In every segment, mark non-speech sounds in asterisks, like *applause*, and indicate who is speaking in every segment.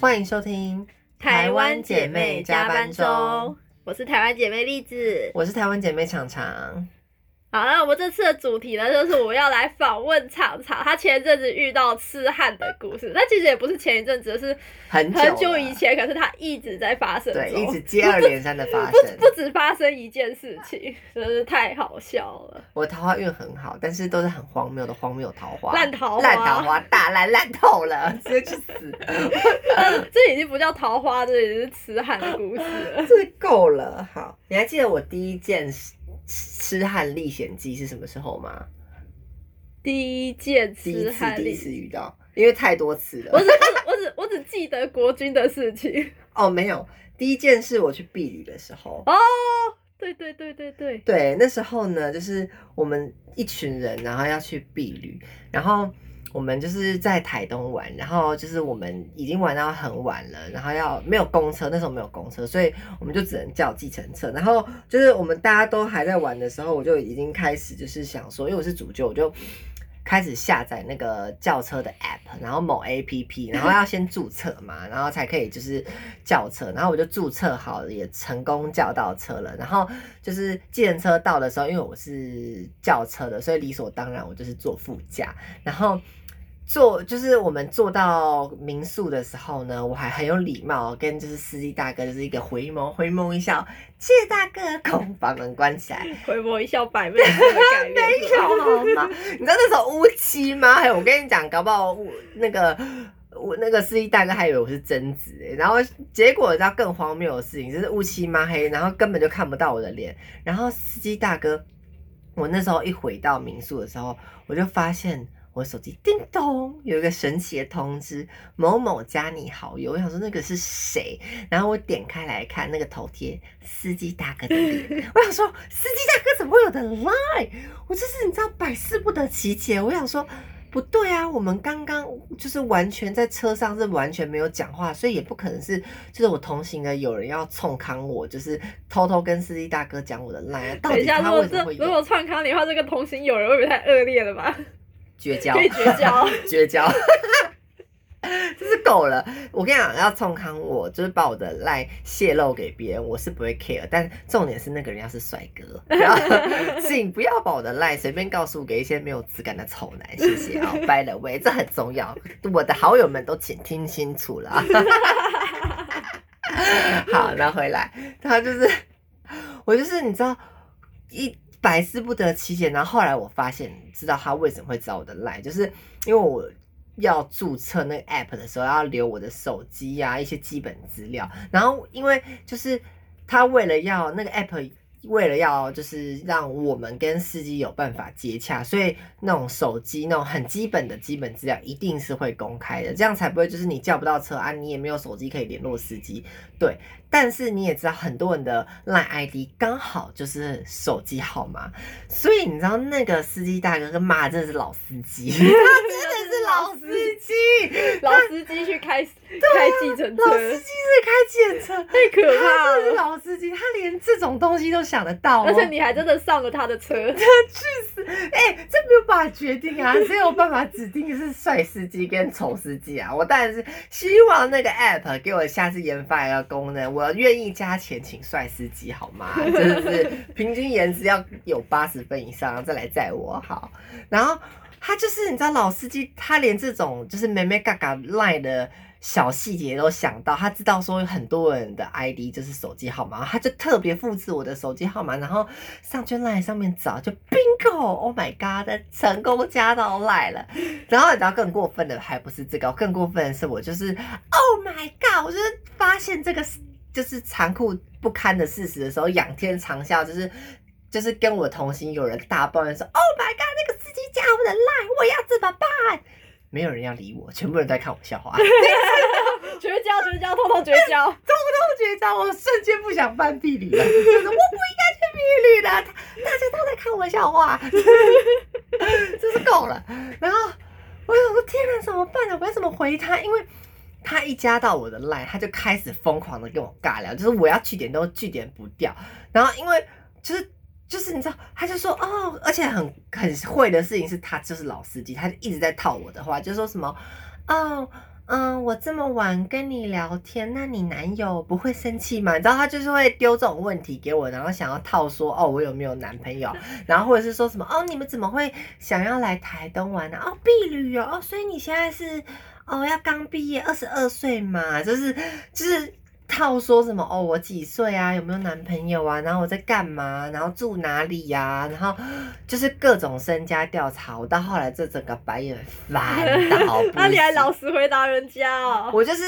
Speaker 1: 欢迎收听
Speaker 2: 台湾姐妹加班中，我是台湾姐妹栗子。
Speaker 1: 我是台湾姐妹常常。
Speaker 2: 好，那我们这次的主题呢，就是我要来访问常常，他前一阵子遇到痴汉的故事。那其实也不是前一阵子，是
Speaker 1: 很
Speaker 2: 很久以前，可是他一直在发生，
Speaker 1: 对，一直接二连三的发
Speaker 2: 不
Speaker 1: 生。
Speaker 2: 不止发生一件事情，*laughs* 真的是太好笑了。
Speaker 1: 我桃花运很好，但是都是很荒谬的荒谬桃花，
Speaker 2: 烂桃花
Speaker 1: 烂桃花，大烂烂透了，直接去死 *laughs* *laughs*
Speaker 2: 这已经不叫桃花，这已经是痴汉的故事了。
Speaker 1: 这够了。好，你还记得我第一件痴痴汉历险记是什么时候吗？
Speaker 2: 第一件
Speaker 1: 第一
Speaker 2: 痴汉
Speaker 1: 次第一次，遇到，因为太多次了。
Speaker 2: 我只我只我只记得国军的事情。
Speaker 1: 哦，没有，第一件事我去避旅的时候。
Speaker 2: 哦，对对对对对，
Speaker 1: 对，那时候呢，就是我们一群人，然后要去避旅，然后我们就是在台东玩，然后就是我们已经玩到很晚了，然后要没有公车，那时候没有公车，所以我们就只能叫计程车。然后就是我们大家都还在玩的时候，我就已经开始就是想说，因为我是主角，我就。开始下载那个叫车的 app，然后某 app，然后要先注册嘛，然后才可以就是叫车，然后我就注册好了，也成功叫到车了。然后就是计程车到的时候，因为我是叫车的，所以理所当然我就是坐副驾。然后坐就是我们坐到民宿的时候呢，我还很有礼貌，跟就是司机大哥就是一个回眸回眸一笑，谢谢大哥，空把门关起来。
Speaker 2: 回眸一笑百媚生的概 *laughs* 念。
Speaker 1: 没有好吗？你知道那时候乌漆吗？还有我跟你讲，搞不好我那个我那个司机大哥还以为我是贞子欸，然后结果你知道更荒谬的事情，就是乌漆嘛黑，然后根本就看不到我的脸。然后司机大哥，我那时候一回到民宿的时候，我就发现。我手机叮咚有一个神奇的通知，某某加你好友。我想说那个是谁？然后我点开来看那个头贴，司机大哥的脸。*laughs* 我想说司机大哥怎么会有的 line？我就是你知道百思不得其解。我想说不对啊，我们刚刚就是完全在车上是完全没有讲话，所以也不可能是就是我同行的有人要冲康我，就是偷偷跟司机大哥讲我的 line。到
Speaker 2: 等一下，如
Speaker 1: 底他
Speaker 2: 果这
Speaker 1: 为什么会有
Speaker 2: 如果串康你的话，这个同行有人会不会太恶劣了吧？
Speaker 1: 绝交？
Speaker 2: 绝交。*laughs*
Speaker 1: 绝交。*laughs* 这是够了！我跟你讲，要冲康我，就是把我的赖泄露给别人，我是不会 care。但重点是那个人要是帅哥，请不要把我的赖随便告诉给一些没有质感的丑男，谢谢啊、拜了喂，这很重要，我的好友们都请听清楚了啊。*laughs* 好，那回来，他就是我就是你知道一百思不得其解，然后后来我发现知道他为什么会找我的赖，就是因为我要注册那个 app 的时候要留我的手机呀、一些基本资料，然后因为就是他为了要那个 app。为了要就是让我们跟司机有办法接洽，所以那种手机那种很基本的基本资料一定是会公开的，这样才不会就是你叫不到车啊，你也没有手机可以联络司机。对，但是你也知道很多人的 line ID 刚好就是手机号码，所以你知道那个司机大哥跟妈真的是老司机，*laughs* 他真的是老司机，
Speaker 2: 老司机去开开计程车，
Speaker 1: 老司机是开计程车，
Speaker 2: 太可怕
Speaker 1: 他真的是。老司机，他连这种东西都想得到、哦，
Speaker 2: 而且你还真的上了他的车，
Speaker 1: 哎、这没有办法决定啊，谁有办法指定是帅司机跟丑司机啊？我当然是希望那个 app 给我下次研发一个功能，我愿意加钱请帅司机好吗？真的是 *laughs* 平均颜值要有八十分以上再来载我好。然后他就是你知道老司机，他连这种就是妹妹嘎嘎赖的。小细节都想到，他知道说有很多人的 ID 就是手机号码，他就特别复制我的手机号码，然后上去 line 上面找，就 bingo，Oh my god，成功加到 line 了。然后你知道更过分的还不是这个，更过分的是我就是 Oh my god，我就是发现这个就是残酷不堪的事实的时候，仰天长啸，就是。就是跟我同行有人大抱怨说：“Oh my god，那个司机加我的 line，我要怎么办？”没有人要理我，全部人在看我笑话。*laughs*
Speaker 2: 绝交绝交，通通绝交。*laughs*
Speaker 1: 通通绝交，我瞬间不想翻地理了，就是我不应该去避旅的，大大家都在看我笑话，*laughs* 真是够了。然后我想说，天哪，怎么办呢？我要怎么回他？因为他一加到我的 line，他就开始疯狂的跟我尬聊，就是我要据点都据点不掉。然后因为就是。就是你知道，他就说哦，而且很很会的事情是他就是老司机，他就一直在套我的话，就说什么哦嗯，我这么晚跟你聊天，那你男友不会生气吗？你知道他就是会丢这种问题给我，然后想要套说哦，我有没有男朋友？*laughs* 然后或者是说什么哦，你们怎么会想要来台东玩呢？哦，避旅游，哦，所以你现在是哦要刚毕业，二十二岁嘛，就是就是。套说什么哦？我几岁啊？有没有男朋友啊？然后我在干嘛？然后住哪里呀、然后 *gasps* 就是各种身家调查。我到后来这整个白眼翻到 *laughs*
Speaker 2: 那你还老实回答人家哦。
Speaker 1: 我就是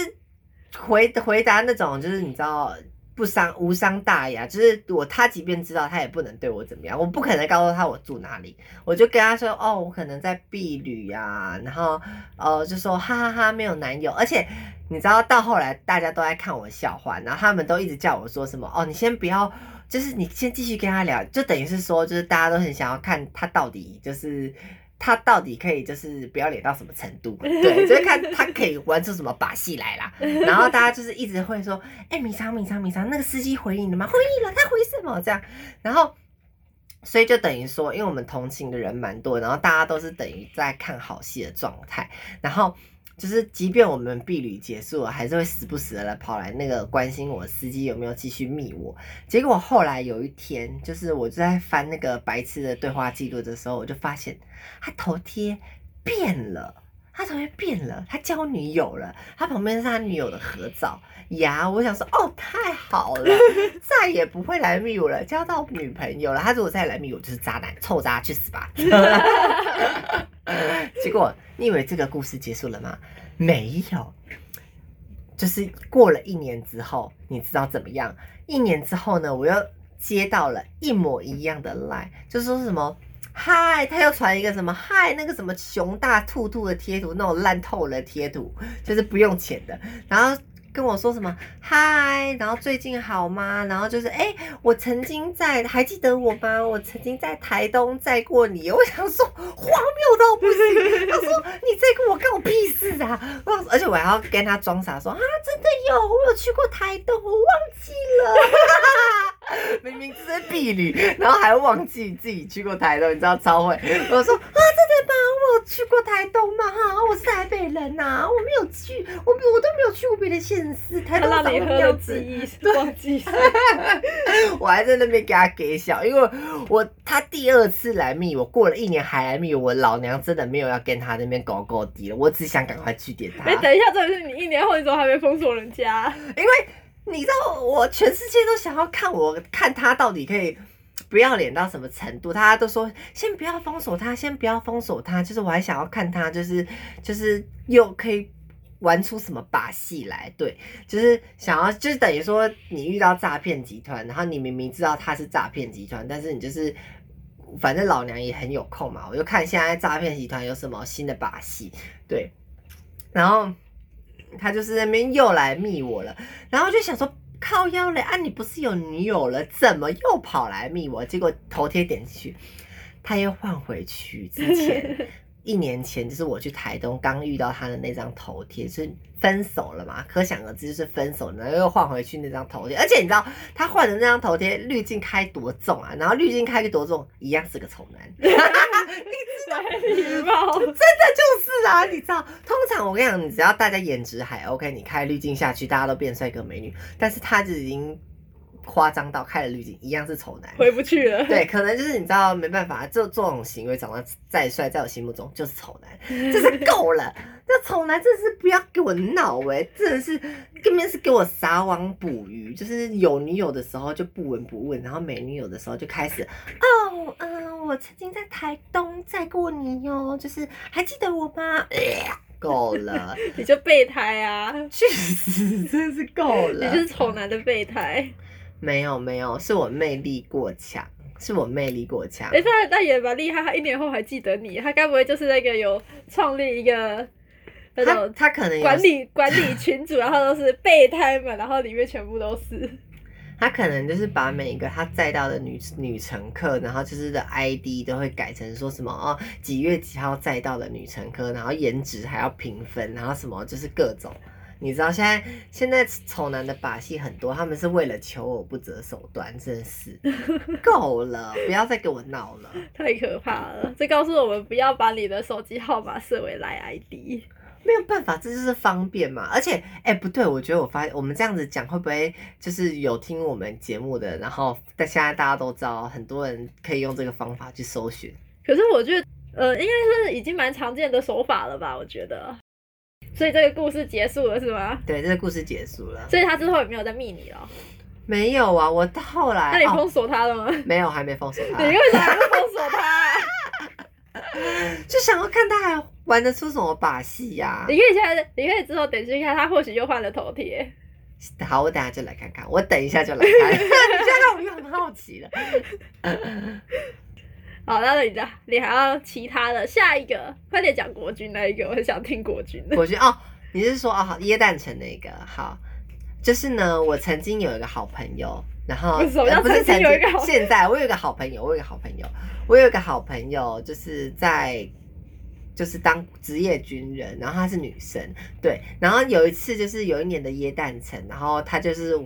Speaker 1: 回回答那种，就是你知道不伤无伤大雅，就是我他即便知道他也不能对我怎么样，我不可能告诉他我住哪里，我就跟他说哦，我可能在避旅呀、然后呃就说哈哈哈没有男友，而且你知道到后来大家都在看我笑话，然后他们都一直叫我说什么哦，你先不要。就是你先继续跟他聊，就等于是说，就是大家都很想要看他到底就是他到底可以就是不要脸到什么程度，*laughs* 对，就是看他可以玩出什么把戏来啦。*laughs* 然后大家就是一直会说，哎、米仓米仓米仓，那个司机回应了吗？回应了，他回什么？这样，然后。所以就等于说，因为我们同行的人蛮多，然后大家都是等于在看好戏的状态，然后就是即便我们避旅结束了，还是会时不时的来跑来那个关心我司机有没有继续密我。结果后来有一天，就是我就在翻那个白痴的对话记录的时候，我就发现他头贴变了。他头贴变了，他交女友了，他旁边是他女友的合照呀。我想说，哦，太好了，*laughs* 再也不会来密我了，交到女朋友了。他如果再来密我，就是渣男，臭渣，去死吧！*laughs* 结果你以为这个故事结束了吗？没有，就是过了一年之后，你知道怎么样？一年之后呢，我又接到了一模一样的 line，就说什么。嗨，他又传一个什么嗨，那个什么熊大兔兔的贴图，那种烂透了贴图，就是不用钱的。然后跟我说什么嗨，然后最近好吗？然后就是哎、我曾经在，还记得我吗？我曾经在台东载过你。我想说荒谬到不行。他说你载过我，干我屁事啊！而且我还要跟他装傻说啊，真的有，我有去过台东，我忘记了。*laughs* 明明这是避旅，然后还忘记自己去过台东，你知道超会。我说啊，真的吗？我去过台东吗？哈，我是台北人呐、我没有去，我没我都没有去过别的县市，台
Speaker 2: 他
Speaker 1: 东长什
Speaker 2: 让你喝了
Speaker 1: 么样子？
Speaker 2: 记忆忘记。*laughs*
Speaker 1: 我还在那边给他给笑，因为我他第二次来密我，过了一年还来密我，老娘真的没有要跟他那边搞搞底了，我只想赶快去点他
Speaker 2: 哎、，等一下，这里是你一年后，你怎么还没封锁人家？
Speaker 1: 因为你知道我全世界都想要看我看他到底可以。不要脸到什么程度？大家都说先不要封锁他，先不要封锁他。就是我还想要看他，就是就是又可以玩出什么把戏来。对，就是想要，就是等于说你遇到诈骗集团，然后你明明知道他是诈骗集团，但是你就是反正老娘也很有空嘛，我就看现在诈骗集团有什么新的把戏。对，然后他就是那边又来密我了，然后就想说。靠腰嘞啊！你不是有女友了，怎么又跑来密我？结果头贴点进去，他又换回去之前 *laughs* 一年前，就是我去台东刚遇到他的那张头贴，就是分手了嘛，可想而知就是分手，然后又换回去那张头贴，而且你知道他换的那张头贴滤镜开多重啊？然后滤镜开多重，一样是个丑男。*laughs*
Speaker 2: 没礼貌。
Speaker 1: 真的就是啊，你知道，通常我跟你讲，你只要大家颜值还 OK，你开滤镜下去，大家都变帅哥美女。但是他就已经夸张到开了滤镜，一样是丑男。
Speaker 2: 回不去了。*laughs*
Speaker 1: 对，可能就是你知道没办法，这这种行为长得再帅，在我心目中就是丑男，*laughs* 真是够了。这丑男真的是不要给我闹哎、真的是根本是给我撒网捕鱼，就是有女友的时候就不闻不问，然后没女友的时候就开始哦，嗯、我曾经在台东载过你哟，就是还记得我吗？呃 *laughs* 够了，
Speaker 2: 你就备胎啊！
Speaker 1: 去死，真是够了。
Speaker 2: 你就是丑男的备胎。
Speaker 1: 没有没有，是我魅力过强，是我魅力过强。
Speaker 2: 哎、他那也蛮厉害，他一年后还记得你，他该不会就是那个有创立一个那
Speaker 1: 他
Speaker 2: 种
Speaker 1: 他可能
Speaker 2: 管理管理群组，然后都是备胎们，然后里面全部都是。*laughs*
Speaker 1: 他可能就是把每一个他载到的女女乘客，然后就是的 ID 都会改成说什么哦几月几号载到的女乘客，然后颜值还要评分，然后什么就是各种。你知道现在现在丑男的把戏很多，他们是为了求偶不择手段，真是 *laughs* 够了，不要再给我闹了。
Speaker 2: 太可怕了！这告诉我们不要把你的手机号码设为来 ID。
Speaker 1: 没有办法，这就是方便嘛。而且，哎、不对，我觉得我发我们这样子讲会不会就是有听我们节目的，然后但现在大家都知道，很多人可以用这个方法去搜寻。
Speaker 2: 可是我觉得，呃，应该是已经蛮常见的手法了吧？我觉得。所以这个故事结束了是吗？
Speaker 1: 对，这个故事结束了。
Speaker 2: 所以他之后也没有再密你了。
Speaker 1: 没有啊，我到后来哦
Speaker 2: 那你封锁他了吗？
Speaker 1: 没有，还没封锁他
Speaker 2: 你，为什么不封锁他、*laughs*
Speaker 1: 就想要看他还玩得出什么把戏呀、
Speaker 2: 你可以现在，你可以之后等去看，他或许又换了头贴。
Speaker 1: 好，我等下就来看看，我等一下就来看。*laughs* 你现在让我又很好奇了。
Speaker 2: 好，那你的你还要其他的下一个，快点讲国军那一个，我很想听国军的。
Speaker 1: 我觉得哦，你是说哦，好椰蛋城那个好，就是呢，我曾经有一个好朋友，然后不是
Speaker 2: 曾经有一个
Speaker 1: 现在我有一个好朋友，我有一个好朋友，我有一个好朋友，就是在就是当职业军人，然后她是女生，对，然后有一次就是有一年的耶诞城，然后她就是。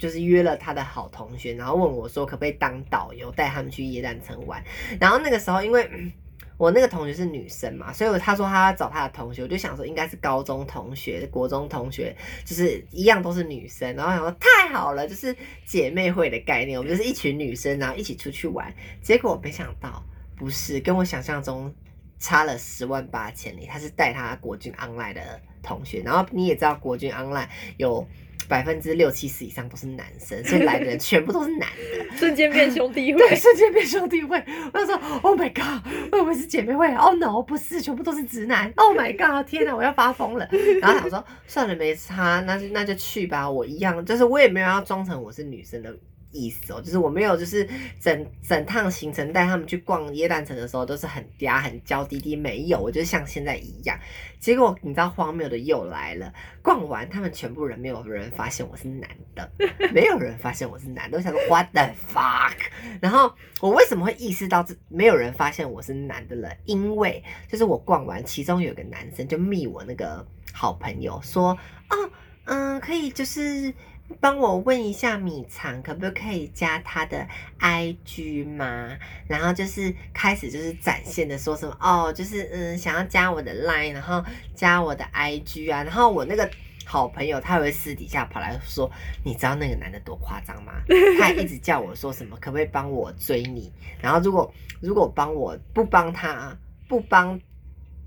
Speaker 1: 就是约了她的好同学，然后问我说可不可以当导游带他们去椰蛋城玩。然后那个时候因为我那个同学是女生嘛，所以他说他要找他的同学，我就想说应该是高中同学、国中同学，就是一样都是女生。然后想说太好了，就是姐妹会的概念，我们就是一群女生，然后一起出去玩。结果没想到不是，跟我想象中差了十万八千里。他是带他国军 online 的同学，然后你也知道国军 online 有。百分之六七十以上都是男生，所以来的人 *laughs* 全部都是男的。
Speaker 2: 瞬间变兄弟会
Speaker 1: 对，，瞬间变兄弟会。我就说，Oh my god，我以为是姐妹会？Oh no，不是，全部都是直男。Oh my god，天哪，我要发疯了。然后想说，算了，没差，那就那就去吧。我一样，就是我也没有要装成我是女生的意思哦，就是我没有就是整整趟行程带他们去逛耶诞城的时候都是很嗲很娇滴滴，没有，我就像现在一样。结果你知道荒谬的又来了，逛完他们全部人没有人发现我是男的，*laughs* 没有人发现我是男的。我想说 What the fuck？然后我为什么会意识到这没有人发现我是男的了？因为就是我逛完，其中有个男生就密我那个好朋友说，哦，嗯，可以就是。帮我问一下米藏，可不可以加他的 IG 吗？然后就是开始就是展现的说什么哦，就是嗯想要加我的 Line，然后加我的 IG 啊，然后我那个好朋友他会私底下跑来说，你知道那个男的多夸张吗？*laughs* 他还一直叫我说什么可不可以帮我追你？然后如果如果帮我不帮他不帮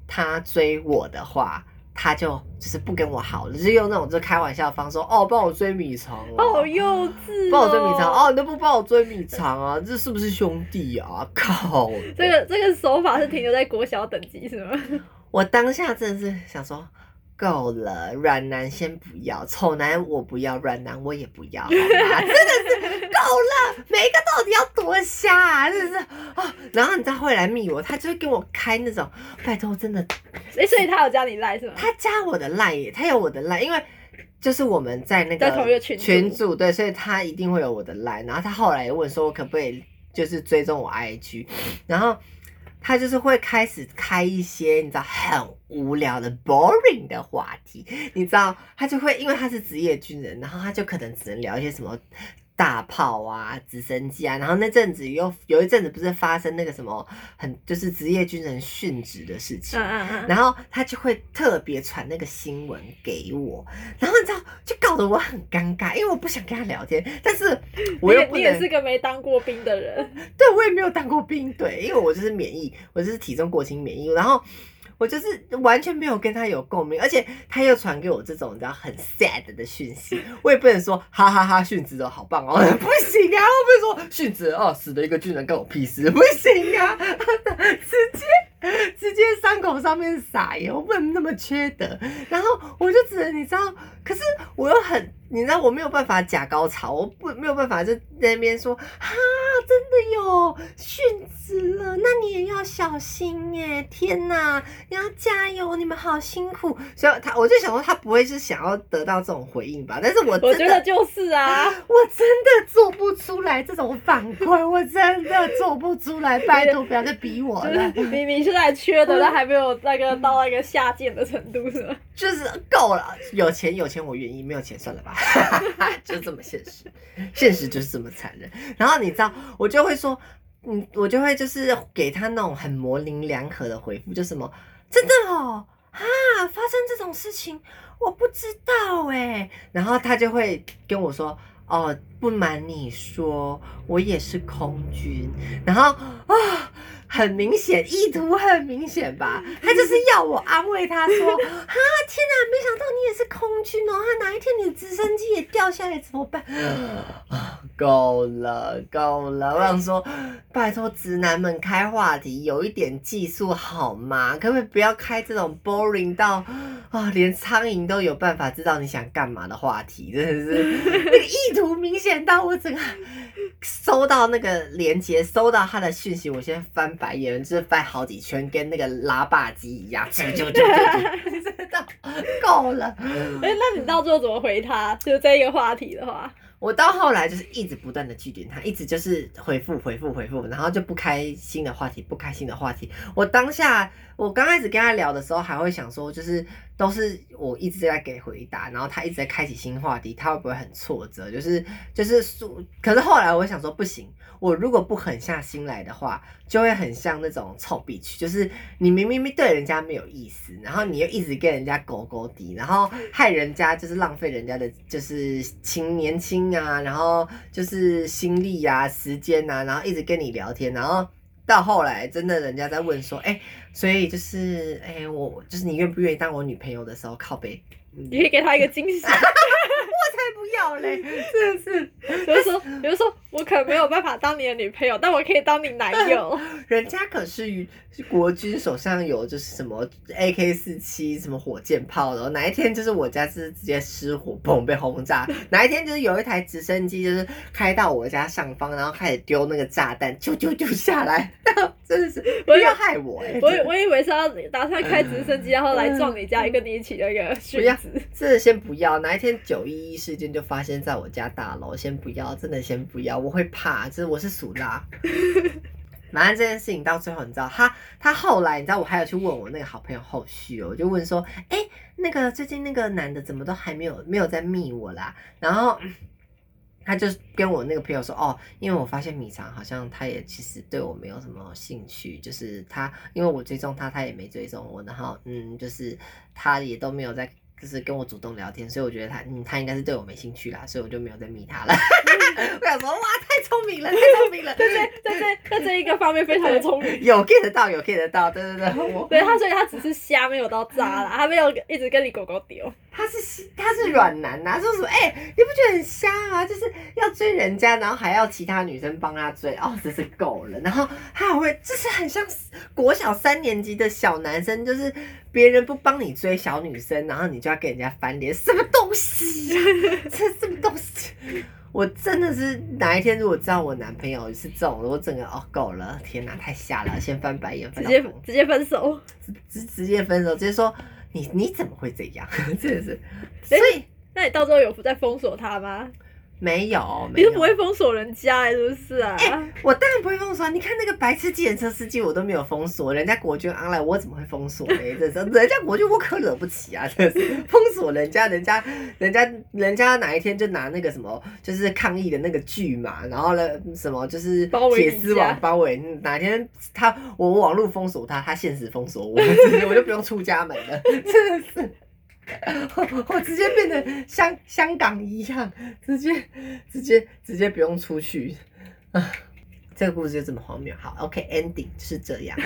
Speaker 1: 他追我的话。他就就是不跟我好了，就是用那种就开玩笑的方式说，哦，帮我追米藏哦，
Speaker 2: 好幼稚、哦。
Speaker 1: 帮我追米肠哦，你都不帮我追米肠啊？这是不是兄弟啊？靠！*laughs*
Speaker 2: 这个这个手法是停留在国小等级是吗？*laughs*
Speaker 1: 我当下真的是想说，够了，软男先不要，丑男我不要，软男我也不要，好吗？*laughs* 真的是够了，每一个到底要多瞎啊？真的是啊！然后你知道会来密我，他就会跟我开那种，拜托，真的，
Speaker 2: 哎、所以他有加你赖是吗？
Speaker 1: 他加我的赖耶，他有我的赖，因为。就是我们在那个
Speaker 2: 个群组
Speaker 1: 对，所以他一定会有我的赖。然后他后来也问说，我可不可以就是追踪我 IG，然后他就是会开始开一些你知道很无聊的 boring 的话题，你知道他就会因为他是职业军人，然后他就可能只能聊一些什么。大炮啊，直升机啊，然后那阵子又有一阵子不是发生那个什么很就是职业军人殉职的事情，
Speaker 2: 嗯嗯嗯。
Speaker 1: 然后他就会特别传那个新闻给我，然后你知道就搞得我很尴尬，因为我不想跟他聊天，但是我又不能
Speaker 2: 你也你也是个没当过兵的人，
Speaker 1: 对我也没有当过兵，对，因为我就是免疫，我就是体重过轻免疫，然后我就是完全没有跟他有共鸣，而且他又传给我这种你知道很 sad 的讯息，我也不能说哈哈哈殉职哦，好棒哦，*laughs* 不行啊，我不能说殉职哦，死了一个军人关我屁事，不行啊，*laughs* 直接 *laughs* 直接伤口上面撒盐，我不能那么缺德，然后我就只能你知道，可是我又很。你知道我没有办法假高潮，我不没有办法就在那边说哈，真的有殉职了，那你也要小心耶！天哪，你要加油，你们好辛苦。所以他我就想说，他不会是想要得到这种回应吧？但是我
Speaker 2: 我
Speaker 1: 真的，
Speaker 2: 觉得就是啊。*laughs*
Speaker 1: 我真的做不出来这种反馈，我真的做不出来，拜托不要再逼我了。
Speaker 2: 明明现在缺的，但还没有那个到那个下贱的程度，是吗？
Speaker 1: 就是够了，有钱有钱我愿意，没有钱算了吧，*laughs* 就这么现实，现实就是这么残忍。然后你知道，我就会说，嗯，我就会就是给他那种很模棱两可的回复，就什么真的哦，啊，发生这种事情我不知道哎，然后他就会跟我说。哦，不瞒你说，我也是空军。然后啊，很明显，意图很明显吧？他就是要我安慰他说：“ *laughs* 啊，天哪，没想到你也是空军哦！他哪一天你的直升机也掉下来怎么办？”啊，够了，够了！我想说，拜托直男们开话题有一点技术好吗？可不可以不要开这种 boring 到啊，连苍蝇都有办法知道你想干嘛的话题？真的是 *laughs* 那个意图明显到我整个 *laughs* 收到那个链接，收到他的讯息，我先翻白眼，就是翻好几圈，跟那个拉霸机一样，*laughs* 就就就就知道够了。
Speaker 2: 哎，那你到最后怎么回他？就这一个话题的话。
Speaker 1: 我到后来就是一直不断的拒绝他，一直就是回复回复回复，然后就不开新的话题，不开新的话题。我当下我刚开始跟他聊的时候，还会想说，就是都是我一直在给回答，然后他一直在开启新话题，他会不会很挫折？就是就是说，可是后来我想说，不行，我如果不狠下心来的话，就会很像那种臭逼曲，就是你明明对人家没有意思，然后你又一直跟人家勾勾滴，然后害人家就是浪费人家的，就是青年轻。啊，然后就是心力呀、时间呐，然后一直跟你聊天，然后到后来真的人家在问说，哎，所以就是哎，我就是你愿不愿意当我女朋友的时候，靠背，
Speaker 2: 你可以给他一个惊喜。*laughs*
Speaker 1: 不要嘞！真的是，
Speaker 2: 比如说，比如说，我可没有办法当你的女朋友，但我可以当你男友。*laughs*
Speaker 1: 人家可是国军手上有就是什么 AK 四七什么火箭炮的，哪一天就是我家是直接失火，砰被轰炸；*laughs* 哪一天就是有一台直升机就是开到我家上方，然后开始丢那个炸弹，啾啾啾下来，*laughs* 真的是不要害我哎！
Speaker 2: 我我以为是要打算开直升机，然后来撞你家，跟你一起那个
Speaker 1: 不要，这先不要，哪一天九一。一事件就发生在我家大楼，先不要，真的先不要，我会怕，就是我是属拉。*laughs* 反正这件事情到最后，你知道，他他后来，你知道，我还有去问我那个好朋友后续哦，我就问说，哎，那个最近那个男的怎么都还没有没有在密我啦？然后他就跟我那个朋友说，哦，因为我发现米长好像他也其实对我没有什么兴趣，就是他因为我追踪他，他也没追踪我，然后嗯，就是他也都没有在。就是跟我主动聊天，所以我觉得他，嗯，他应该是对我没兴趣啦，所以我就没有再密他了。*laughs* 我想说，哇，太聪明了，太聪明了，
Speaker 2: 在这在这在这一个方面非常的聪明，*laughs*
Speaker 1: 有 get 到，有 get 到，对对对，*laughs* 我
Speaker 2: 对他，所以他只是瞎，没有到渣啦，他没有一直跟你狗狗丢。
Speaker 1: 他是他是软男呐，说什么？哎，你不觉得很瞎吗？就是要追人家，然后还要其他女生帮他追，哦，真是够了。然后他还会，就是很像国小三年级的小男生，就是别人不帮你追小女生，然后你就要跟人家翻脸，什么东西呀？这什么东西？我真的是哪一天如果知道我男朋友是这种，我整个哦够了，天哪，太瞎了，先翻白眼，
Speaker 2: 直接直接分手，
Speaker 1: 直直接分手，直接说。你你怎么会这样？*laughs* 真的是，所以
Speaker 2: 那你到时候有在封锁他吗？
Speaker 1: 没有，
Speaker 2: 你是不会封锁人家，是不是啊？
Speaker 1: 哎我当然不会封锁。你看那个白痴计程车司机，我都没有封锁，人家国军安来，我怎么会封锁呢？这是 *laughs* 人家国军，我可惹不起啊！*laughs* 这是封锁人家，人家，人家，人家哪一天就拿那个什么，就是抗议的那个剧嘛，然后呢，什么就是铁丝网包围，哪天他我网络封锁他，他现实封锁我，*laughs* 我就不用出家门了，真的是。*laughs* 我直接变得香香港一样，直接直接直接不用出去啊！*laughs* 这个故事就这么荒谬。好，OK，ending 是这样。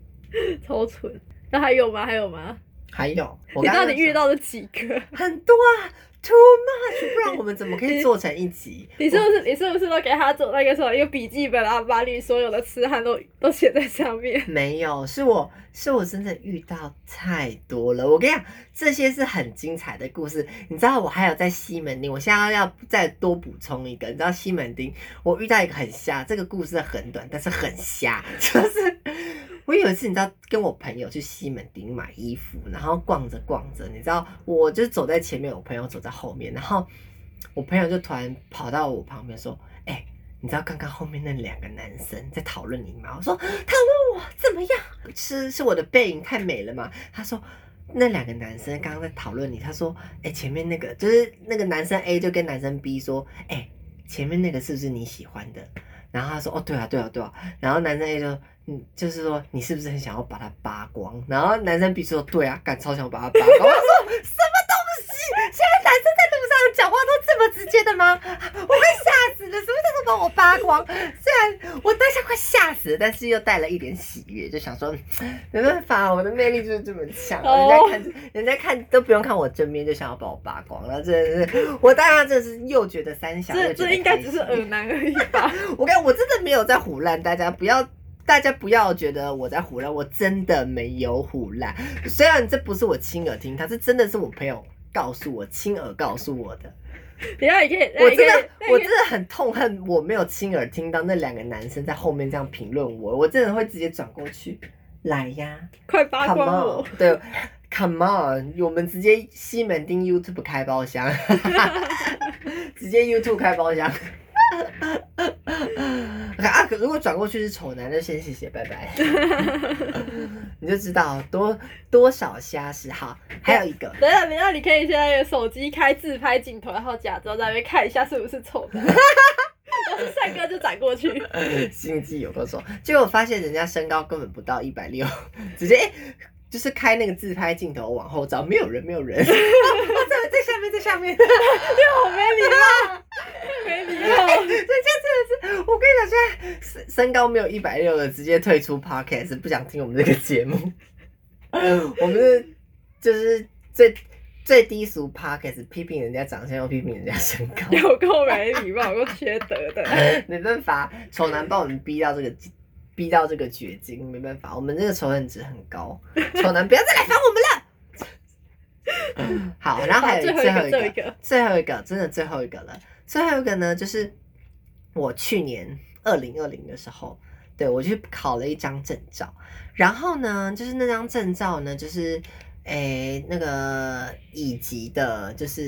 Speaker 1: *laughs*
Speaker 2: 超蠢。那还有吗？还有吗？
Speaker 1: 还有。
Speaker 2: 你到底遇到了几个？
Speaker 1: 很多啊。Too much，不然我们怎么可以做成一集？
Speaker 2: 你是不是你是不是都给他做那个什么一个笔记本啊？把你所有的痴汉都都写在上面？
Speaker 1: 没有，是我是我真的遇到太多了。我跟你讲，这些是很精彩的故事。你知道我还有在西门町，我现在要再多补充一个。你知道西门町，我遇到一个很瞎，这个故事很短，但是很瞎，*laughs* 就是。我有一次，你知道，跟我朋友去西门町买衣服，然后逛着逛着，你知道，我就走在前面，我朋友走在后面，然后我朋友就突然跑到我旁边说：“哎，你知道刚刚后面那两个男生在讨论你吗？”我说：“讨论我怎么样？是是我的背影太美了吗？”他说：“那两个男生刚刚在讨论你。”他说：“哎，前面那个就是那个男生 A 就跟男生 B 说：‘哎，前面那个是不是你喜欢的？’然后他说：‘哦，对啊，对啊，对啊。’然后男生 A 就。嗯，就是说你是不是很想要把它扒光？然后男生 B 说对啊，敢超想把它扒光。*laughs* 我说什么东西？现在男生在路上讲话都这么直接的吗？我快吓死了！什么叫做把我扒光？虽然我当下快吓死了，但是又带了一点喜悦，就想说没办法，我的魅力就是这么强。人家看，人家看都不用看我正面，就想要把我扒光了。真的是，我当然真是又觉得三小，
Speaker 2: 这这应该只是耳男而已吧？*laughs*
Speaker 1: 我跟，我真的没有在胡乱，大家不要。大家不要觉得我在胡乱，我真的没有胡乱。虽然这不是我亲耳听，他是真的是我朋友告诉我，亲耳告诉我的。
Speaker 2: 等下你可以，*laughs*
Speaker 1: 我真的我真的很痛恨我没有亲耳听到那两个男生在后面这样评论我，我真的会直接转过去，来呀，
Speaker 2: 快扒光我！
Speaker 1: 对，Come on，我们直接西门町 YouTube 开包厢，*laughs* 直接 YouTube 开包厢。啊！如果转过去是丑男，就先谢谢，拜拜。*laughs* *laughs* 你就知道多多少瞎是好。还有一个，*laughs*
Speaker 2: 等下，等下，你可以现在手机开自拍镜头，然后假装在那边看一下是不是丑男。帅哥就转过去，
Speaker 1: 心机有多重？结果发现人家身高根本不到一百六，直接。就是开那个自拍镜头往后照，没有人，没有人。*laughs* 在在下面，在下面，
Speaker 2: 你好没礼貌，没礼貌。
Speaker 1: 人家真的是，我跟你讲，现在身身高没有一百六的，直接退出 podcast，不想听我们这个节目。*laughs* 我们是就是最最低俗 podcast，批评人家长相又批评人家身高，
Speaker 2: 有够没礼貌，够缺德的。*laughs*
Speaker 1: 没办法，丑男把我们逼到这个。逼到这个绝境，没办法，我们这个仇恨值很高，丑男不要再来烦我们了。好，然后还有最后一个，最后一个，真的最后一个了。最后一个呢，就是我去年二零二零的时候，对我去考了一张证照，然后呢，就是那张证照呢，就是诶那个乙级的，就是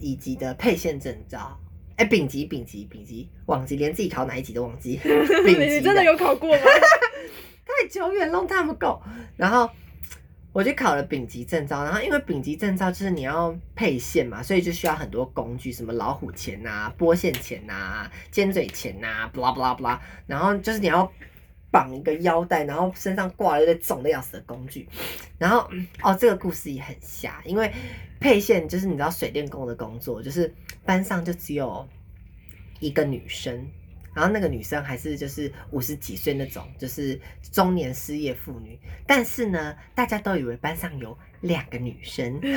Speaker 1: 乙级的配线证照。哎，丙级，丙级，丙级，忘记，连自己考哪一级都忘记。*laughs*
Speaker 2: 你真的有考过吗？*laughs*
Speaker 1: 太久远，long time ago。然后我就考了丙级证照，然后因为丙级证照就是你要配线嘛，所以就需要很多工具，什么老虎钳呐、拨线钳呐、尖嘴钳呐，blah blah blah。然后就是你要绑一个腰带，然后身上挂了一堆重的要死的工具。然后哦，这个故事也很瞎，因为。配线就是你知道水电工的工作，就是班上就只有一个女生，然后那个女生还是就是五十几岁那种，就是中年失业妇女。但是呢，大家都以为班上有两个女生，*laughs* 另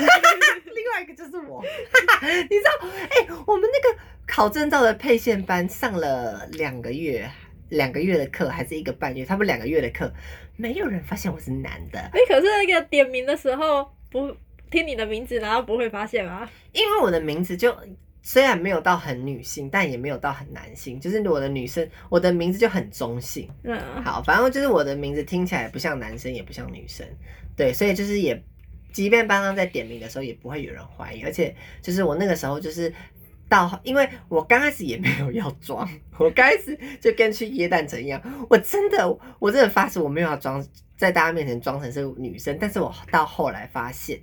Speaker 1: 外一个就是我。*laughs* 你知道，哎，我们那个考证照的配线班上了两个月，两个月的课还是一个半月，他们两个月的课，没有人发现我是男的。
Speaker 2: 哎，可是那个点名的时候不。听你的名字，难道不会发现吗？
Speaker 1: 因为我的名字就虽然没有到很女性，但也没有到很男性，就是我的女生，我的名字就很中性。嗯，好，反正就是我的名字听起来不像男生，也不像女生，对，所以就是也，即便班上在点名的时候，也不会有人怀疑。而且就是我那个时候就是到，因为我刚开始也没有要装，*laughs* 我刚开始就跟去椰蛋城一样，我真的，我真的发誓我没有要装，在大家面前装成是女生，但是我到后来发现。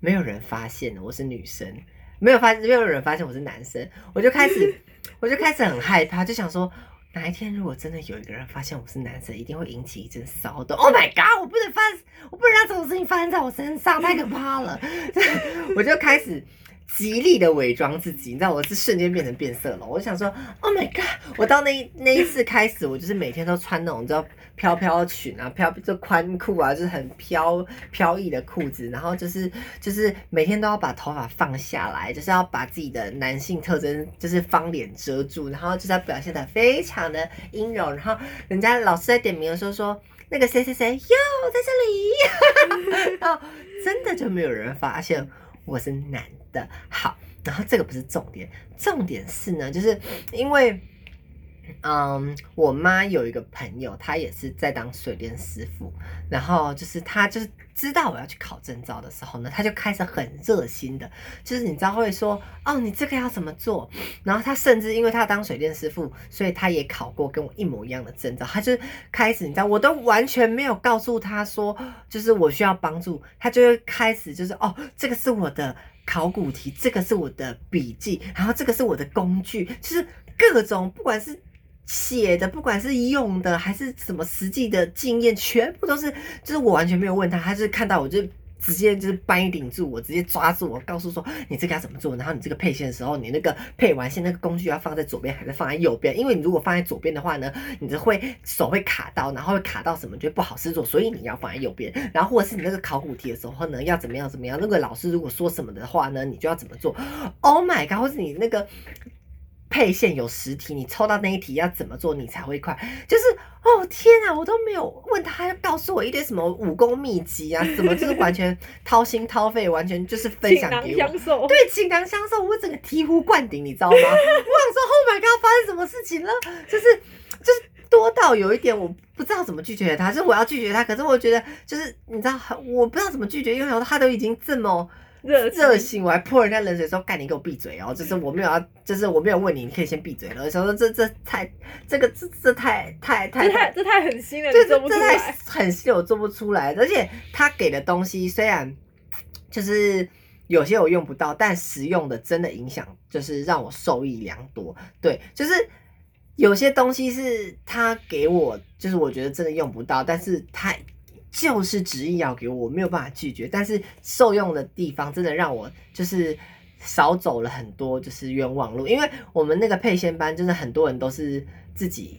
Speaker 1: 没有人发现我是女生，没有发没有人发现我是男生，我就开始 *laughs* 我就开始很害怕，就想说哪一天如果真的有一个人发现我是男生，一定会引起一阵骚动。Oh my god！我不能发，我不能让这种事情发生在我身上，太可怕了。*laughs* 我就开始。极力的伪装自己，你知道我是瞬间变成变色龙。我就想说，Oh my god！我到那那一次开始，我就是每天都穿那种叫飘飘裙啊，飘就宽裤啊，就是很飘飘逸的裤子，然后就是就是每天都要把头发放下来，就是要把自己的男性特征就是方脸遮住，然后就是要表现的非常的阴柔。然后人家老师在点名的时候说，那个谁谁谁哟在这里，*laughs* 然后真的就没有人发现我是男。的好，然后这个不是重点，重点是呢，就是因为，嗯，我妈有一个朋友，她也是在当水电师傅，然后就是她就是知道我要去考证照的时候呢，她就开始很热心的，就是你知道会说，哦，你这个要怎么做？然后她甚至因为她当水电师傅，所以她也考过跟我一模一样的证照，她就开始你知道，我都完全没有告诉她说，就是我需要帮助，她就会开始就是哦，这个是我的。考古题，这个是我的笔记，然后这个是我的工具，就是各种不管是写的，不管是用的还是什么实际的经验，全部都是，就是我完全没有问他，他是看到我就直接就是掰顶住我，直接抓住我，告诉说你这个要怎么做，然后你这个配线的时候，你那个配完线那个工具要放在左边还是放在右边？因为你如果放在左边的话呢，你的会手会卡到，然后会卡到什么就不好施做，所以你要放在右边。然后或者是你那个考古题的时候呢，要怎么样怎么样？那个老师如果说什么的话呢，你就要怎么做？Oh my god！或是你那个。配线有十题，你抽到那一题要怎么做你才会快？就是哦天啊，我都没有问他，要告诉我一堆什么武功秘籍啊，什么就是完全掏心掏肺，完全就是分享给我。对，倾囊相授，我整个醍醐灌顶，你知道吗？我想说，Oh my god，发生什么事情了？就是就是多到有一点我不知道怎么拒绝他，就是我要拒绝他，可是我觉得就是你知道，我不知道怎么拒绝，因为他都已经这么。热热心，我还泼人家冷水，说干你给我闭嘴哦！就是我没有要，就是我没有问你，你可以先闭嘴了。我想说这这太这个这这太太太
Speaker 2: 太这太狠心了，这这太
Speaker 1: 狠心，我做不出来。而且他给的东西虽然就是有些我用不到，但实用的真的影响就是让我受益良多。对，就是有些东西是他给我，就是我觉得真的用不到，但是他。就是执意要给我，我没有办法拒绝。但是受用的地方真的让我就是少走了很多，就是冤枉路。因为我们那个配线班，真的很多人都是自己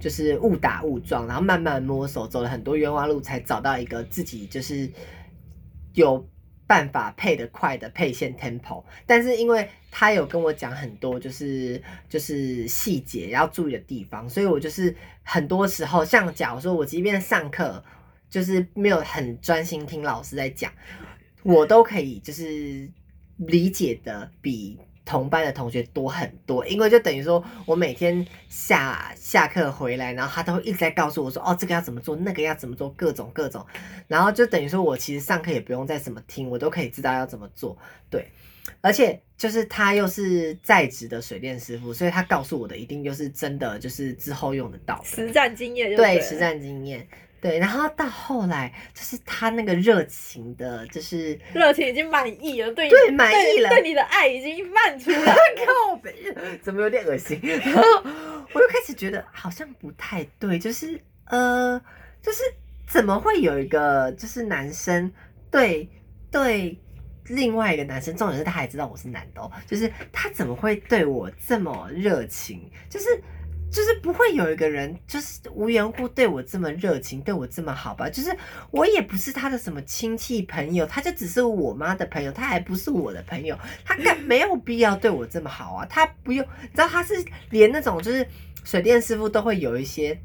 Speaker 1: 就是误打误撞，然后慢慢摸索，走了很多冤枉路，才找到一个自己就是有办法配得快的配线 tempo。但是因为他有跟我讲很多，就是就是细节要注意的地方，所以我就是很多时候，像假如说我即便上课。就是没有很专心听老师在讲，我都可以就是理解的比同班的同学多很多，因为就等于说我每天下下课回来，然后他都会一直在告诉我说，哦，这个要怎么做，那个要怎么做，各种各种，然后就等于说我其实上课也不用再怎么听，我都可以知道要怎么做。对，而且就是他又是在职的水电师傅，所以他告诉我的一定就是真的，就是之后用得到，
Speaker 2: 实战经验，
Speaker 1: 对，实战经验。对，然后到后来，就是他那个热情的，就是
Speaker 2: 热情已经满意了，对
Speaker 1: 对满意了，
Speaker 2: 对你的爱已经漫出来。*laughs*
Speaker 1: 靠北，怎么有点恶心？然后我又开始觉得好像不太对，就是呃，就是怎么会有一个就是男生对对另外一个男生，重点是他还知道我是男的，哦就是他怎么会对我这么热情？就是。就是不会有一个人就是无缘故对我这么热情，对我这么好吧？就是我也不是他的什么亲戚朋友，他就只是我妈的朋友，他还不是我的朋友，他干没有必要对我这么好啊？他不用，你知道他是连那种就是水电师傅都会有一些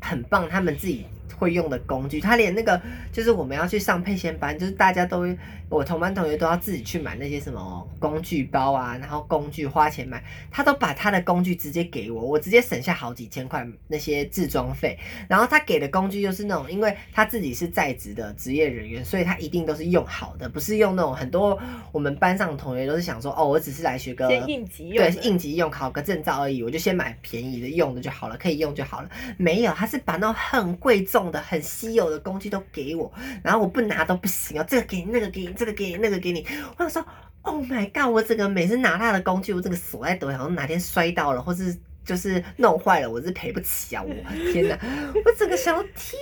Speaker 1: 很棒，他们自己。会用的工具，他连那个就是我们要去上配线班，就是大家都我同班同学都要自己去买那些什么工具包啊，然后工具花钱买，他都把他的工具直接给我，我直接省下好几千块那些制装费。然后他给的工具又是那种，因为他自己是在职的职业人员，所以他一定都是用好的，不是用那种很多我们班上的同学都是想说，哦，我只是来学个
Speaker 2: 应急
Speaker 1: 用，对，应急用，考个证照而已，我就先买便宜的用的就好了，可以用就好了。没有，他是把那种很贵重。的很稀有的工具都给我，然后我不拿都不行哦，这个给你，那个给你，这个给你，那个给你。我想说，Oh my god！我这个每次拿他的工具，我这个锁在抖，好像哪天摔到了，或是就是弄坏了，我是赔不起啊！我天哪！*laughs* 我整个想，天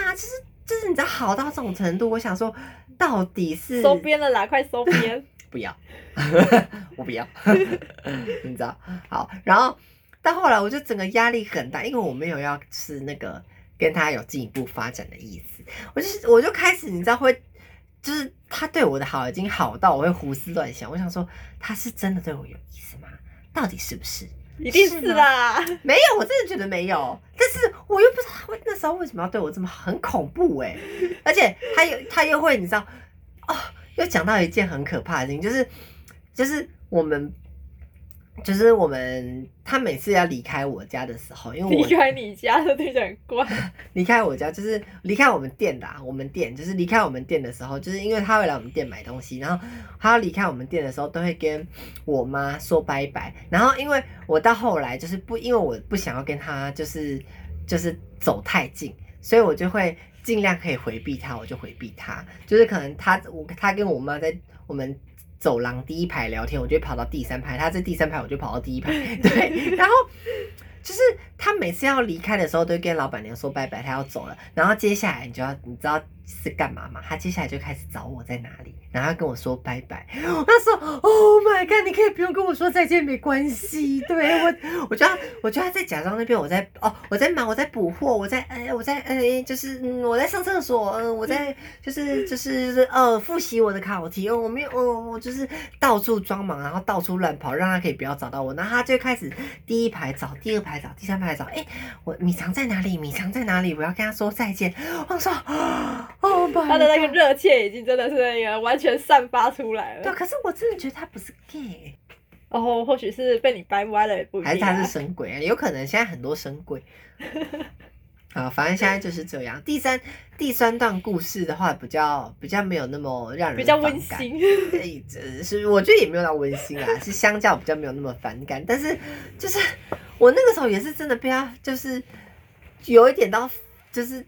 Speaker 1: 哪！就是就是你知道好到这种程度，我想说，到底是
Speaker 2: 收编了啦，快收编？*laughs*
Speaker 1: 不要，*laughs* 我不要，你知道？好，然后到后来我就整个压力很大，因为我没有要是那个。跟他有进一步发展的意思，我就是我就开始你知道会，就是他对我的好已经好到我会胡思乱想，我想说他是真的对我有意思吗？到底是不是？
Speaker 2: 一定是啦，
Speaker 1: 没有，我真的觉得没有，但是我又不知道他那时候为什么要对我这么很恐怖哎，而且他又他又会你知道哦，又讲到一件很可怕的事情，就是就是我们。就是我们，他每次要离开我家的时候，因为我
Speaker 2: 离开你家的听起来很怪。*laughs*
Speaker 1: 离开我家就是离开我们店的，我们店就是离开我们店的时候，就是因为他会来我们店买东西，然后他要离开我们店的时候，都会跟我妈说拜拜。然后因为我到后来就是不，因为我不想要跟他就是就是走太近，所以我就会尽量可以回避他，我就回避他。就是可能他我他跟我妈在我们。走廊第一排聊天，我就跑到第三排；他在第三排，我就跑到第一排。*laughs* 对，然后就是他每次要离开的时候，都会跟老板娘说拜拜，他要走了。然后接下来你就要，你知道是干嘛吗？他接下来就开始找我在哪里，然后跟我说拜拜。*gasps* 他说：“Oh my god，你可以不用跟我说再见，没关系。”对我，我就要，我就要在假装那边我在哦，我在忙，我在补货，我在哎，我在哎，就是，我在上厕所，嗯，我在就是就是就是呃，复习我的考题哦，我没有哦，我就是到处装忙，然后到处乱跑，让他可以不要找到我。然后他就开始第一排找，第二排找，第三排找，哎，我米藏在哪里？米藏在哪里？我要跟他说再见。我说。哦，
Speaker 2: 他的那个热切已经真的是那个完全散发出来了。
Speaker 1: 对，可是我真的觉得他不是 gay。
Speaker 2: 哦，或许是被你掰歪了，也不
Speaker 1: 还是他是神鬼啊？有可能现在很多神鬼。*laughs* 啊，反正现在就是这样。第三第三段故事的话，比较比较没有那么让人
Speaker 2: 比较温馨。
Speaker 1: 是我觉得也没有到温馨啊，*laughs* 是相较比较没有那么反感。但是就是我那个时候也是真的被他就是有一点到就是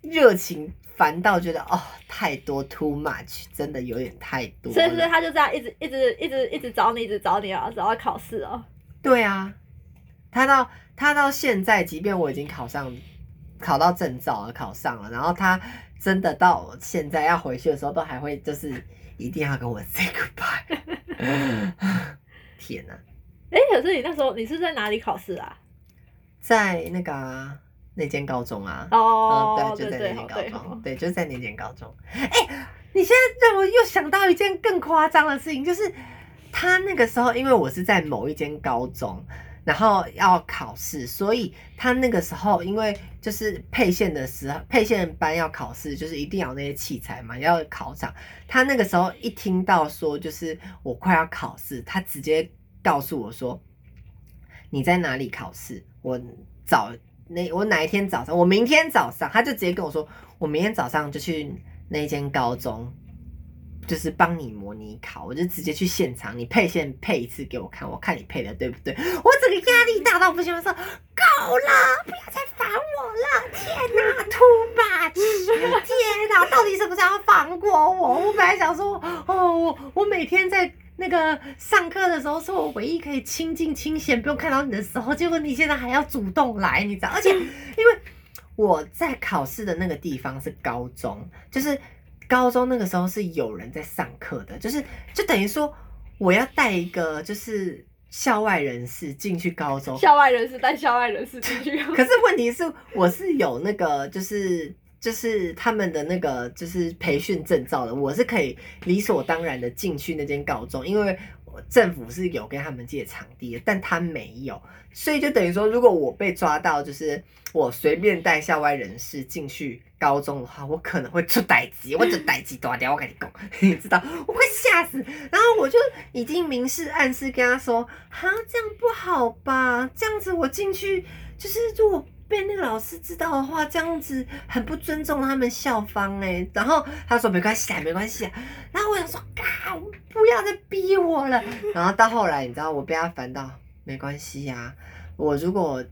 Speaker 1: 热情。烦到觉得哦，太多 too much，真的有点太多。
Speaker 2: 所以是他就这样一直一直一直一直找你，一直找你啊，找到考试哦。
Speaker 1: 对啊，他到他到现在，即便我已经考上，考到证照了，考上了，然后他真的到现在要回去的时候，都还会就是一定要跟我 *laughs* say goodbye。*laughs* 天哪！
Speaker 2: 哎，可是你那时候你是在哪里考试啊？
Speaker 1: 在那个。那间高中啊，
Speaker 2: 哦，
Speaker 1: 对，就在那间高中，对，就在那间高中。哎，你现在让我又想到一件更夸张的事情，就是他那个时候，因为我是在某一间高中，然后要考试，所以他那个时候，因为就是配线的时候，配线班要考试，就是一定要那些器材嘛，要考场。他那个时候一听到说，就是我快要考试，他直接告诉我说：“你在哪里考试？我找。”那我哪一天早上？我明天早上，他就直接跟我说，我明天早上就去那间高中，就是帮你模拟考。我就直接去现场，你配线配一次给我看，我看你配的对不对？我整个压力大到不行，我说够了，不要再烦我了！天哪，too much！天哪，到底是不是要放过我？我本来想说，哦，我我每天在。那个上课的时候是我唯一可以清静清闲不用看到你的时候，结果你现在还要主动来，你知道？而且因为我在考试的那个地方是高中，就是高中那个时候是有人在上课的，就是就等于说我要带一个就是校外人士进去高中，
Speaker 2: 校外人士带校外人士进去。
Speaker 1: 可是问题是我是有那个就是。就是他们的那个就是培训证照的，我是可以理所当然的进去那间高中，因为政府是有跟他们借场地的，但他没有，所以就等于说，如果我被抓到，就是我随便带校外人士进去高中的话，我可能会出歹机，我就歹机断掉，我跟你讲，*laughs* 你知道，我会吓死。然后我就已经明示暗示跟他说，哈，这样不好吧？这样子我进去就是如果。被那个老师知道的话，这样子很不尊重他们校方哎。然后他说没关系啊，没关系啊。然后我想说，啊，不要再逼我了。然后到后来，你知道我被他烦到，没关系呀。我如果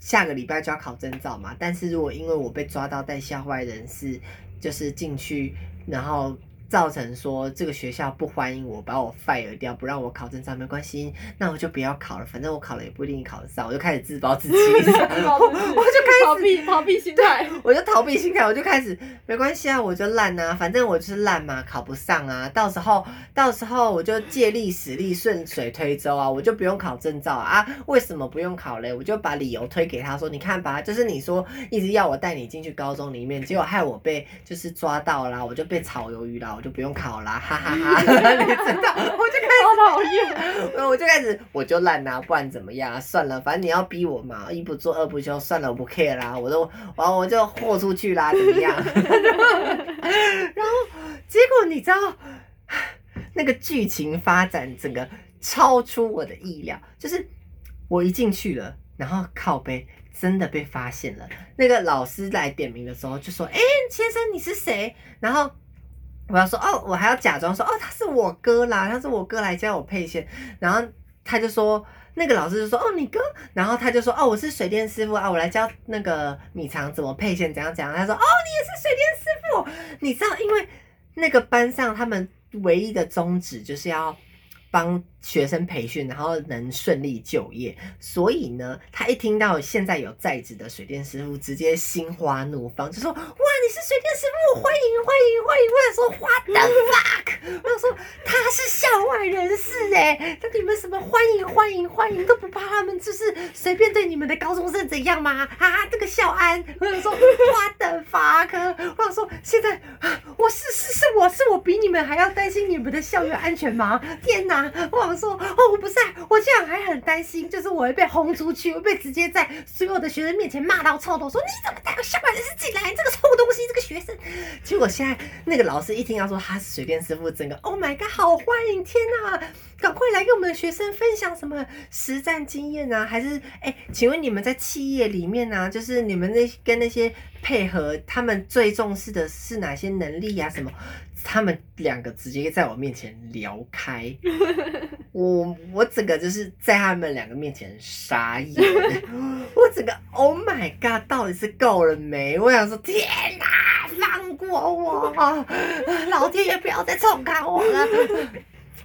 Speaker 1: 下个礼拜就要考证照嘛，但是如果因为我被抓到带校外人士，就是进去，然后。造成说这个学校不欢迎我，把我 fire 掉，不让我考证照，没关系，那我就不要考了，反正我考了也不一定考得上，我就开始自暴自弃，*laughs* *laughs* 我就开始
Speaker 2: 逃避逃避心态，
Speaker 1: 我就逃避心态，我就开始没关系啊，我就烂啊，反正我就是烂嘛，考不上啊，到时候到时候我就借力使力，顺水推舟啊，我就不用考证照啊，为什么不用考嘞？我就把理由推给他说，你看吧，就是你说一直要我带你进去高中里面，结果害我被就是抓到啦，我就被炒鱿鱼了。我就不用考啦，哈哈哈！*laughs* 你知道，我就开始
Speaker 2: 讨厌，*laughs*
Speaker 1: 我就开始我就烂啊，不然怎么样？算了，反正你要逼我嘛，一不做二不休，算了，我不 care 啦，我都完我就豁出去啦，怎么样？*laughs* 然后结果你知道，那个剧情发展整个超出我的意料，就是我一进去了，然后靠背真的被发现了。那个老师来点名的时候就说：“哎，先生你是谁？”然后。我要说哦，我还要假装说哦，他是我哥啦，他是我哥来教我配线，然后他就说那个老师就说哦，你哥，然后他就说哦，我是水电师傅啊，我来教那个米长怎么配线，怎样怎样。他说哦，你也是水电师傅，你知道，因为那个班上他们唯一的宗旨就是要帮学生培训，然后能顺利就业。所以呢，他一听到现在有在职的水电师傅，直接心花怒放，就说：“哇，你是水电师傅，欢迎欢迎欢迎！”我想说，What the fuck？我想说他是校外人士哎，那你们什么欢迎欢迎欢迎都不怕他们就是随便对你们的高中生怎样吗？啊，这个校安，我想说，What the fuck？我想说，现在我是是是我是我比你们还要担心你们的校园安全吗？天哪！我说，哦，我不是，我这样还很担心，就是我会被轰出去，会被直接在所有的学生面前骂到臭头，说你怎么带个校外人士进来？这个臭东西，这个学生。结果现在那个老师一听到说他是水电师傅，整个 Oh my God，好欢迎！天哪，赶快来跟我们的学生分享什么实战经验啊？还是哎，请问你们在企业里面呢，就是你们那跟那些配合，他们最重视的是哪些能力呀？什么？他们两个直接在我面前聊开，*laughs* 我我整个就是在他们两个面前傻眼，*laughs* 我整个 Oh my God，到底是够了没？我想说天哪，放过我，*laughs* 老天爷不要再重看我了，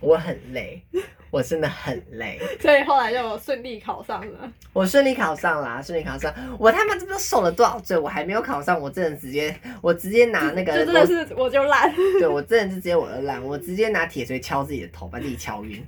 Speaker 1: 我很累。我真的很累，*laughs*
Speaker 2: 所以后来就顺利考上了。
Speaker 1: 我顺利考上了，顺利考上。我他妈这不受了多少罪？我还没有考上，我真的直接，我直接拿那个，
Speaker 2: 真的是我就烂。
Speaker 1: 对我真的是直接我就烂，我直接拿铁锤敲自己的头，把自己敲晕。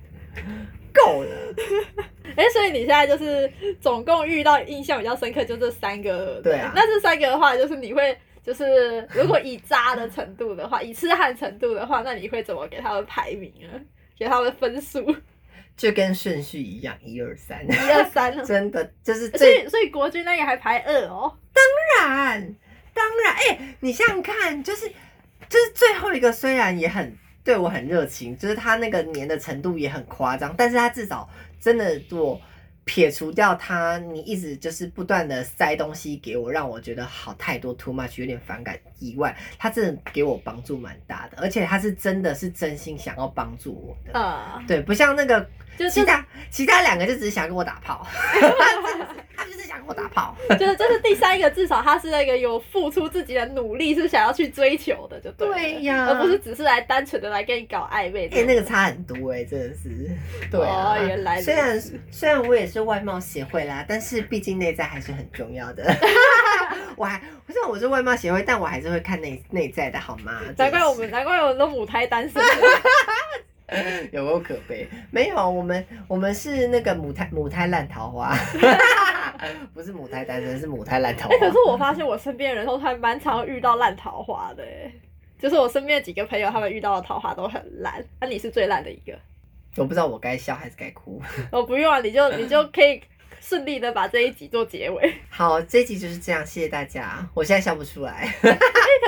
Speaker 1: 够了。*laughs*
Speaker 2: 哎，所以你现在就是总共遇到印象比较深刻就这三个。
Speaker 1: 对啊。
Speaker 2: 那这三个的话，就是你会就是如果以渣的程度的话，以痴汉程度的话，那你会怎么给他们排名啊？给他们分数？*laughs*
Speaker 1: 就跟顺序一样，一二三，
Speaker 2: 一二三，*laughs*
Speaker 1: 真的就是
Speaker 2: 所以所以国军那个还排二哦。
Speaker 1: 当然，当然，哎，你想想看，就是就是最后一个虽然也很对我很热情，就是他那个黏的程度也很夸张，但是他至少真的我撇除掉他，你一直就是不断的塞东西给我，让我觉得好太多 too much 有点反感以外，他真的给我帮助蛮大的，而且他是真的是真心想要帮助我的，啊，对，不像那个。就其他其他两个就只是想跟我打炮，*laughs* 他就是想跟我打炮。*laughs*
Speaker 2: 就是这是第三个，至少他是那个有付出自己的努力，是想要去追求的，就
Speaker 1: 对呀，
Speaker 2: 而不是只是来单纯的来跟你搞暧昧。
Speaker 1: 哎，那个差很多哎，真的是。对啊，
Speaker 2: 原来
Speaker 1: 虽然虽然我也是外貌协会啦，但是毕竟内在还是很重要的。*laughs* 我还虽然我是外貌协会，但我还是会看内内在的好吗？
Speaker 2: 难怪我们难怪我们都母胎单身。*laughs* *laughs*
Speaker 1: 有够可悲？没有，我们我们是那个母胎母胎烂桃花，*laughs* 不是母胎单身，是母胎烂桃花。
Speaker 2: 哎，可是我发现我身边的人都还蛮常遇到烂桃花的，哎，就是我身边的几个朋友，他们遇到的桃花都很烂。那你是最烂的一个？
Speaker 1: 我不知道我该笑还是该哭。
Speaker 2: 我不用啊，你就你就可以。顺利的把这一集做结尾。
Speaker 1: 好，这一集就是这样，谢谢大家。我现在笑不出来。
Speaker 2: 可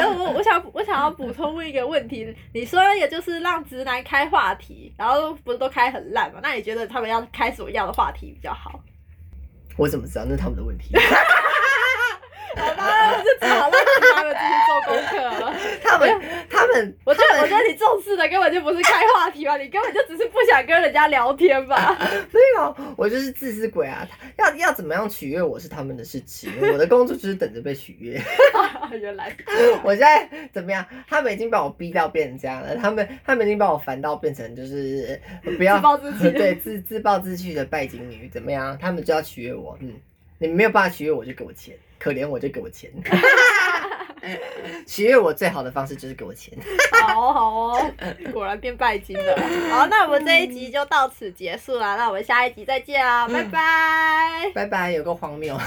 Speaker 2: 是我我想我想要补充问一个问题，你说也就是让直男开话题，然后不是都开很烂嘛？那你觉得他们要开什么样的话题比较好？
Speaker 1: 我怎么知道？那是他们的问题。*laughs* *laughs* *laughs*
Speaker 2: 好吧，我就只好让他们继续做功课了。
Speaker 1: 他们，他们，
Speaker 2: 我觉得，我觉得你重视的根本就不是开话题吧，你根本就只是不想跟人家聊天吧。*laughs*
Speaker 1: 没有，我就是自私鬼啊！要要怎么样取悦我是他们的事情，我的工作就是等着被取悦。*laughs*
Speaker 2: 原来，*laughs*
Speaker 1: 我现在怎么样？他们已经把我逼到变成这样了，他们，他们已经把我烦到变成就是不要
Speaker 2: 自暴自弃，
Speaker 1: 对自自暴自弃的拜金女，怎么样？他们就要取悦我，嗯。你没有办法取悦我，就给我钱。可怜我就给我钱。*laughs* 取悦我最好的方式就是给我钱。
Speaker 2: 好哦好哦，*laughs* 果然变拜金了。好，那我们这一集就到此结束了。那我们下一集再见啊，拜拜。
Speaker 1: 拜拜，有个荒谬。*laughs*